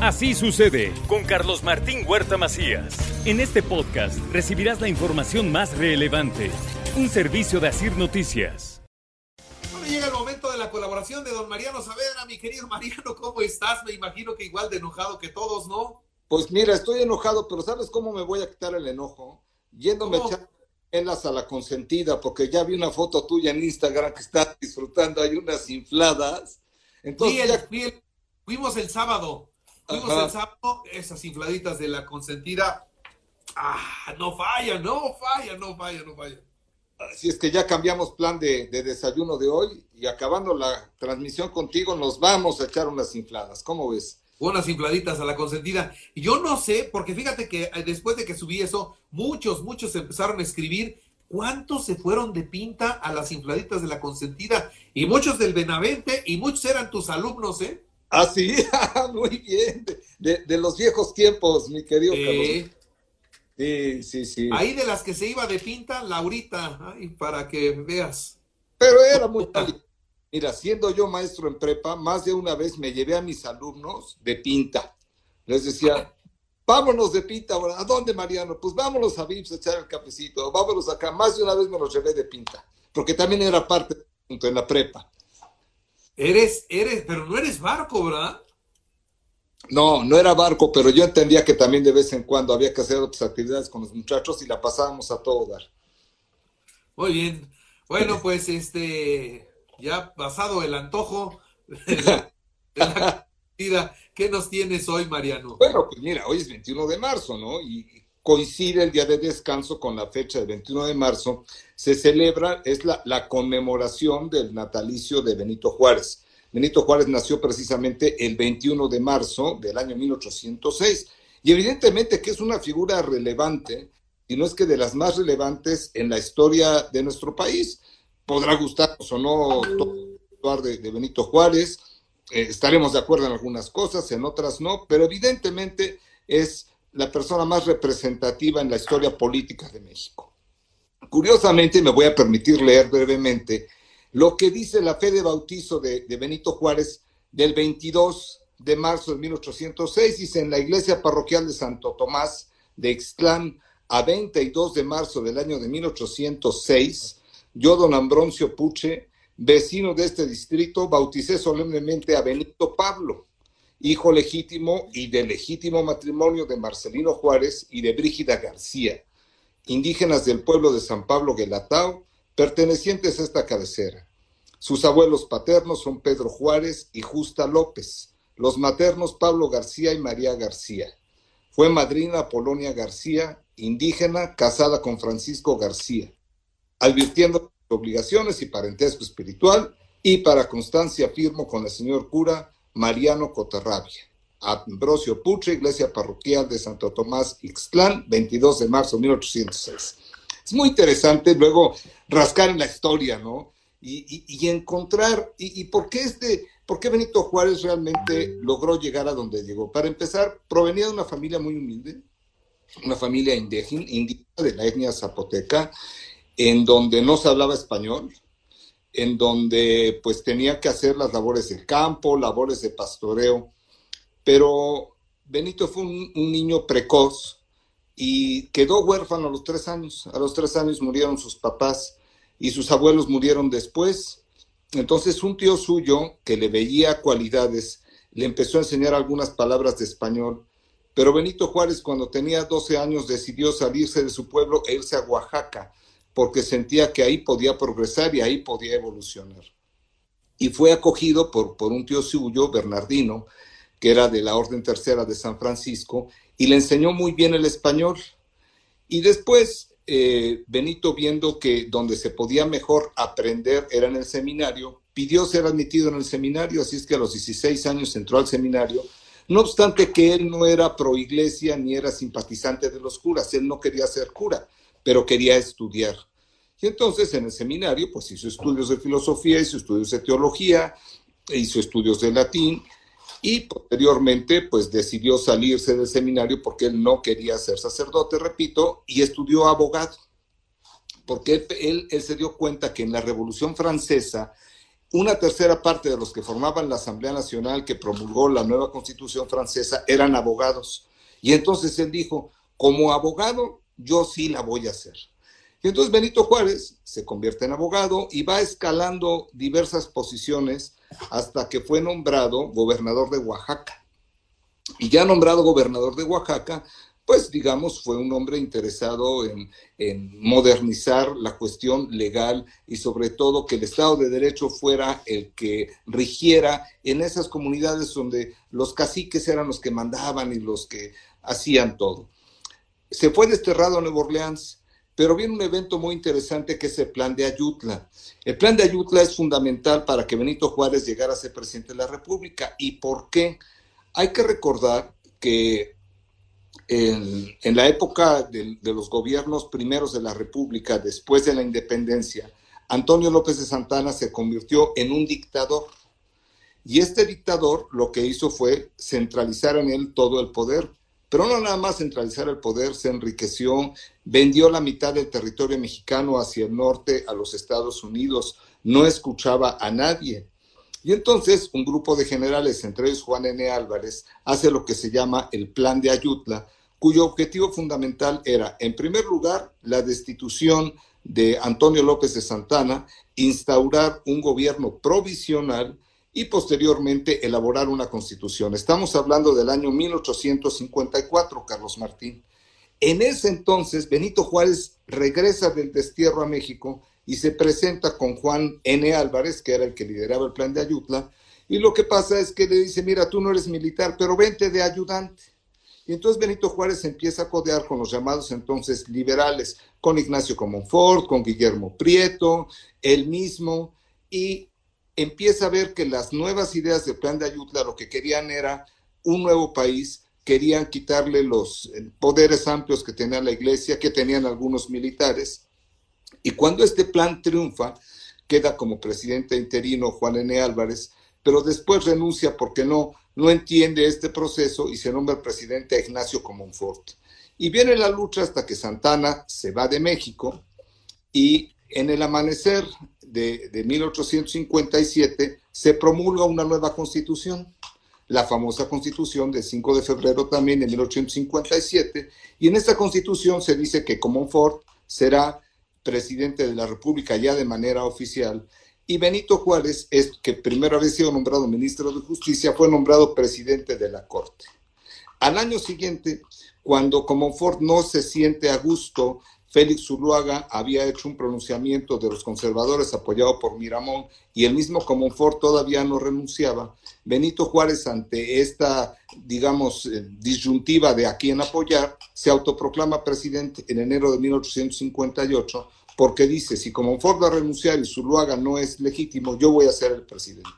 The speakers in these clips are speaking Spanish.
Así sucede con Carlos Martín Huerta Macías. En este podcast recibirás la información más relevante. Un servicio de Asir Noticias. Bueno, llega el momento de la colaboración de don Mariano Saavedra. Mi querido Mariano, ¿cómo estás? Me imagino que igual de enojado que todos, ¿no? Pues mira, estoy enojado, pero ¿sabes cómo me voy a quitar el enojo? Yéndome a echar velas a la consentida, porque ya vi una foto tuya en Instagram que estás disfrutando, hay unas infladas. Entonces, Sí, el- ya- fui el- fuimos el sábado. Fuimos Ajá. el sábado, esas infladitas de la consentida. Ah, no falla, no falla, no falla, no falla. así es que ya cambiamos plan de, de desayuno de hoy y acabando la transmisión contigo nos vamos a echar unas infladas. ¿Cómo ves? Unas infladitas a la consentida. Yo no sé, porque fíjate que eh, después de que subí eso, muchos, muchos empezaron a escribir cuántos se fueron de pinta a las infladitas de la consentida. Y muchos del Benavente y muchos eran tus alumnos, ¿eh? Ah, sí, muy bien. De, de- los viejos tiempos, mi querido Eh, Carlos. Sí, sí, sí. ahí de las que se iba de pinta, Laurita, ay, para que veas. Pero era muy. Mira, siendo yo maestro en prepa, más de una vez me llevé a mis alumnos de pinta. Les decía, vámonos de pinta ahora. ¿A dónde, Mariano? Pues vámonos a Vips a echar el cafecito. Vámonos acá. Más de una vez me los llevé de pinta. Porque también era parte en la prepa. Eres, eres, pero no eres barco, ¿verdad? No, no era barco, pero yo entendía que también de vez en cuando había que hacer otras actividades con los muchachos y la pasábamos a todo dar. Muy bien. Bueno, pues este, ya pasado el antojo de la, de la ¿qué nos tienes hoy, Mariano? Bueno, pues mira, hoy es 21 de marzo, ¿no? Y coincide el día de descanso con la fecha del 21 de marzo. Se celebra, es la, conmemoración del natalicio de Benito Juárez. Benito Juárez nació precisamente el 21 de marzo del año 1806. Y evidentemente que es una figura relevante, y no es que de las más relevantes en la historia de nuestro país. Podrá gustarnos o no hablar de, de Benito Juárez, eh, estaremos de acuerdo en algunas cosas, en otras no, pero evidentemente es la persona más representativa en la historia política de México. Curiosamente, me voy a permitir leer brevemente lo que dice la fe de bautizo de, Benito Juárez del 22 de marzo de 1806, dice en la iglesia parroquial de Santo Tomás de Ixtlán, a 22 de marzo del año de 1806, yo, don Ambroncio Puche, vecino de este distrito, bauticé solemnemente a Benito Pablo, hijo legítimo y de legítimo matrimonio de Marcelino Juárez y de Brígida García, indígenas del pueblo de San Pablo Guelatao, pertenecientes a esta cabecera. Sus abuelos paternos son Pedro Juárez y Justa López, los maternos Pablo García y María García. Fue madrina Polonia García, indígena, casada con Francisco García, advirtiendo obligaciones y parentesco espiritual, y para constancia firmo con el señor cura Mariano Cotarrabia. Ambrosio Puche, iglesia parroquial de Santo Tomás Ixtlán, 22 de marzo de 1806. Es muy interesante luego rascar en la historia, ¿no? Y, y- encontrar, y, y por qué este, por qué Benito Juárez realmente logró llegar a donde llegó. Para empezar, provenía de una familia muy humilde, una familia indígena de la etnia zapoteca, en donde no se hablaba español, en donde pues tenía que hacer las labores del campo, labores de pastoreo, pero Benito fue un, un niño precoz y quedó huérfano a los tres años. A los tres años murieron sus papás y sus abuelos murieron después. Entonces un tío suyo que le veía cualidades le empezó a enseñar algunas palabras de español, pero Benito Juárez cuando tenía 12 años decidió salirse de su pueblo e irse a Oaxaca porque sentía que ahí podía progresar y ahí podía evolucionar. Y fue acogido por, un tío suyo, Bernardino, que era de la Orden Tercera de San Francisco, y le enseñó muy bien el español. Y después eh, Benito viendo que donde se podía mejor aprender era en el seminario, pidió ser admitido en el seminario, así es que a los 16 años entró al seminario, no obstante que él no era pro iglesia ni era simpatizante de los curas, él no quería ser cura, pero quería estudiar. Y entonces en el seminario, pues hizo estudios de filosofía, hizo estudios de teología, hizo estudios de latín y posteriormente pues decidió salirse del seminario porque él no quería ser sacerdote, repito, y estudió abogado. Porque él, él, se dio cuenta que en la Revolución Francesa, una tercera parte de los que formaban la Asamblea Nacional que promulgó la nueva Constitución francesa eran abogados. Y entonces él dijo, como abogado, yo sí la voy a hacer. Y entonces Benito Juárez se convierte en abogado y va escalando diversas posiciones hasta que fue nombrado gobernador de Oaxaca. Y ya nombrado gobernador de Oaxaca, pues digamos, fue un hombre interesado en, modernizar la cuestión legal y sobre todo que el Estado de Derecho fuera el que rigiera en esas comunidades donde los caciques eran los que mandaban y los que hacían todo. Se fue desterrado a Nueva Orleans, pero viene un evento muy interesante que es el plan de Ayutla. El plan de Ayutla es fundamental para que Benito Juárez llegara a ser presidente de la República. ¿Y por qué? Hay que recordar que en, la época de, de, los gobiernos primeros de la República, después de la independencia, Antonio López de Santana se convirtió en un dictador. Y este dictador lo que hizo fue centralizar en él todo el poder. Pero no nada más centralizar el poder, se enriqueció, vendió la mitad del territorio mexicano hacia el norte a los Estados Unidos, no escuchaba a nadie. Y entonces un grupo de generales, entre ellos Juan N. Álvarez, hace lo que se llama el Plan de Ayutla, cuyo objetivo fundamental era, en primer lugar, la destitución de Antonio López de Santana, instaurar un gobierno provisional y posteriormente elaborar una constitución. Estamos hablando del año 1854, Carlos Martín. En ese entonces, Benito Juárez regresa del destierro a México y se presenta con Juan N. Álvarez, que era el que lideraba el plan de Ayutla, y lo que pasa es que le dice, mira, tú no eres militar, pero vente de ayudante. Y entonces Benito Juárez empieza a codear con los llamados entonces liberales, con Ignacio Comonfort, con Guillermo Prieto, él mismo, y empieza a ver que las nuevas ideas del plan de Ayutla lo que querían era un nuevo país, querían quitarle los eh, poderes amplios que tenía la iglesia, que tenían algunos militares. Y cuando este plan triunfa, queda como presidente interino Juan N. Álvarez, pero después renuncia porque no, no entiende este proceso y se nombra presidente a Ignacio Comonfort. Y viene la lucha hasta que Santana se va de México y en el amanecer de, 1857 se promulga una nueva constitución, la famosa constitución del 5 de febrero también de 1857, y en esta constitución se dice que Comonfort será presidente de la República ya de manera oficial, y Benito Juárez, es, que primero había sido nombrado ministro de Justicia, fue nombrado presidente de la Corte. Al año siguiente, cuando Comonfort no se siente a gusto Félix Zuluaga había hecho un pronunciamiento de los conservadores apoyado por Miramón y el mismo Comonfort todavía no renunciaba. Benito Juárez, ante esta, digamos, eh, disyuntiva de a quién apoyar, se autoproclama presidente en enero de 1858 porque dice, si Comonfort va a renunciar y Zuluaga no es legítimo, yo voy a ser el presidente.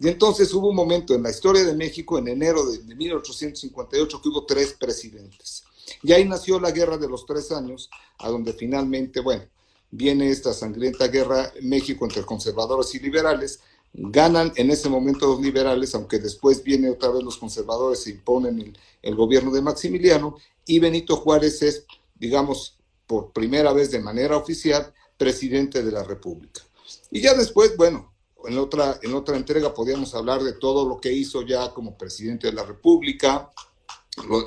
Y entonces hubo un momento en la historia de México, en enero de, de 1858, que hubo tres presidentes. Y ahí nació la guerra de los tres años, a donde finalmente, bueno, viene esta sangrienta guerra México entre conservadores y liberales. Ganan en ese momento los liberales, aunque después viene otra vez los conservadores, se imponen el, el gobierno de Maximiliano y Benito Juárez es, digamos, por primera vez de manera oficial, presidente de la República. Y ya después, bueno, en otra, en otra entrega podíamos hablar de todo lo que hizo ya como presidente de la República,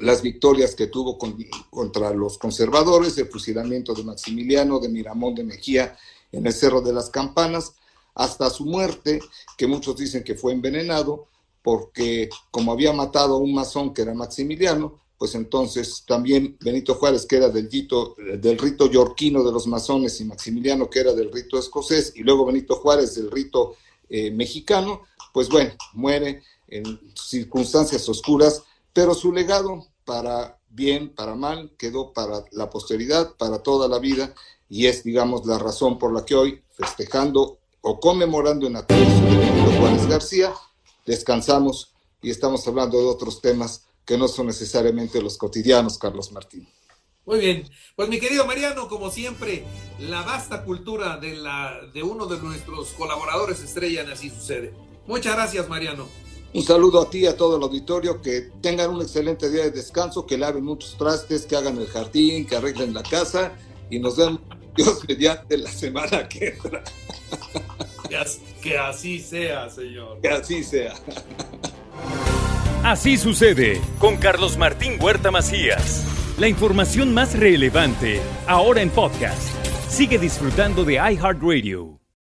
las victorias que tuvo contra los conservadores, el fusilamiento de Maximiliano, de Miramón de Mejía en el Cerro de las Campanas, hasta su muerte, que muchos dicen que fue envenenado, porque como había matado a un masón que era Maximiliano, pues entonces también Benito Juárez, que era del, rito, del rito yorquino de los masones, y Maximiliano, que era del rito escocés, y luego Benito Juárez del rito eh, mexicano, pues bueno, muere en circunstancias oscuras pero su legado para bien, para mal, quedó para la posteridad, para toda la vida, y es, digamos, la razón por la que hoy, festejando o conmemorando el natalicio de Juárez García, descansamos y estamos hablando de otros temas que no son necesariamente los cotidianos, Carlos Martín. Muy bien, pues mi querido Mariano, como siempre, la vasta cultura de uno de nuestros colaboradores estrella en Así Sucede. Muchas gracias, Mariano. Un saludo a ti y a todo el auditorio, que tengan un excelente día de descanso, que laven muchos trastes, que hagan el jardín, que arreglen la casa y nos vemos Dios mediante la semana que entra. Que así sea, Señor. Que así sea. Así sucede con Carlos Martín Huerta Macías. La información más relevante, ahora en podcast. Sigue disfrutando de iHeartRadio.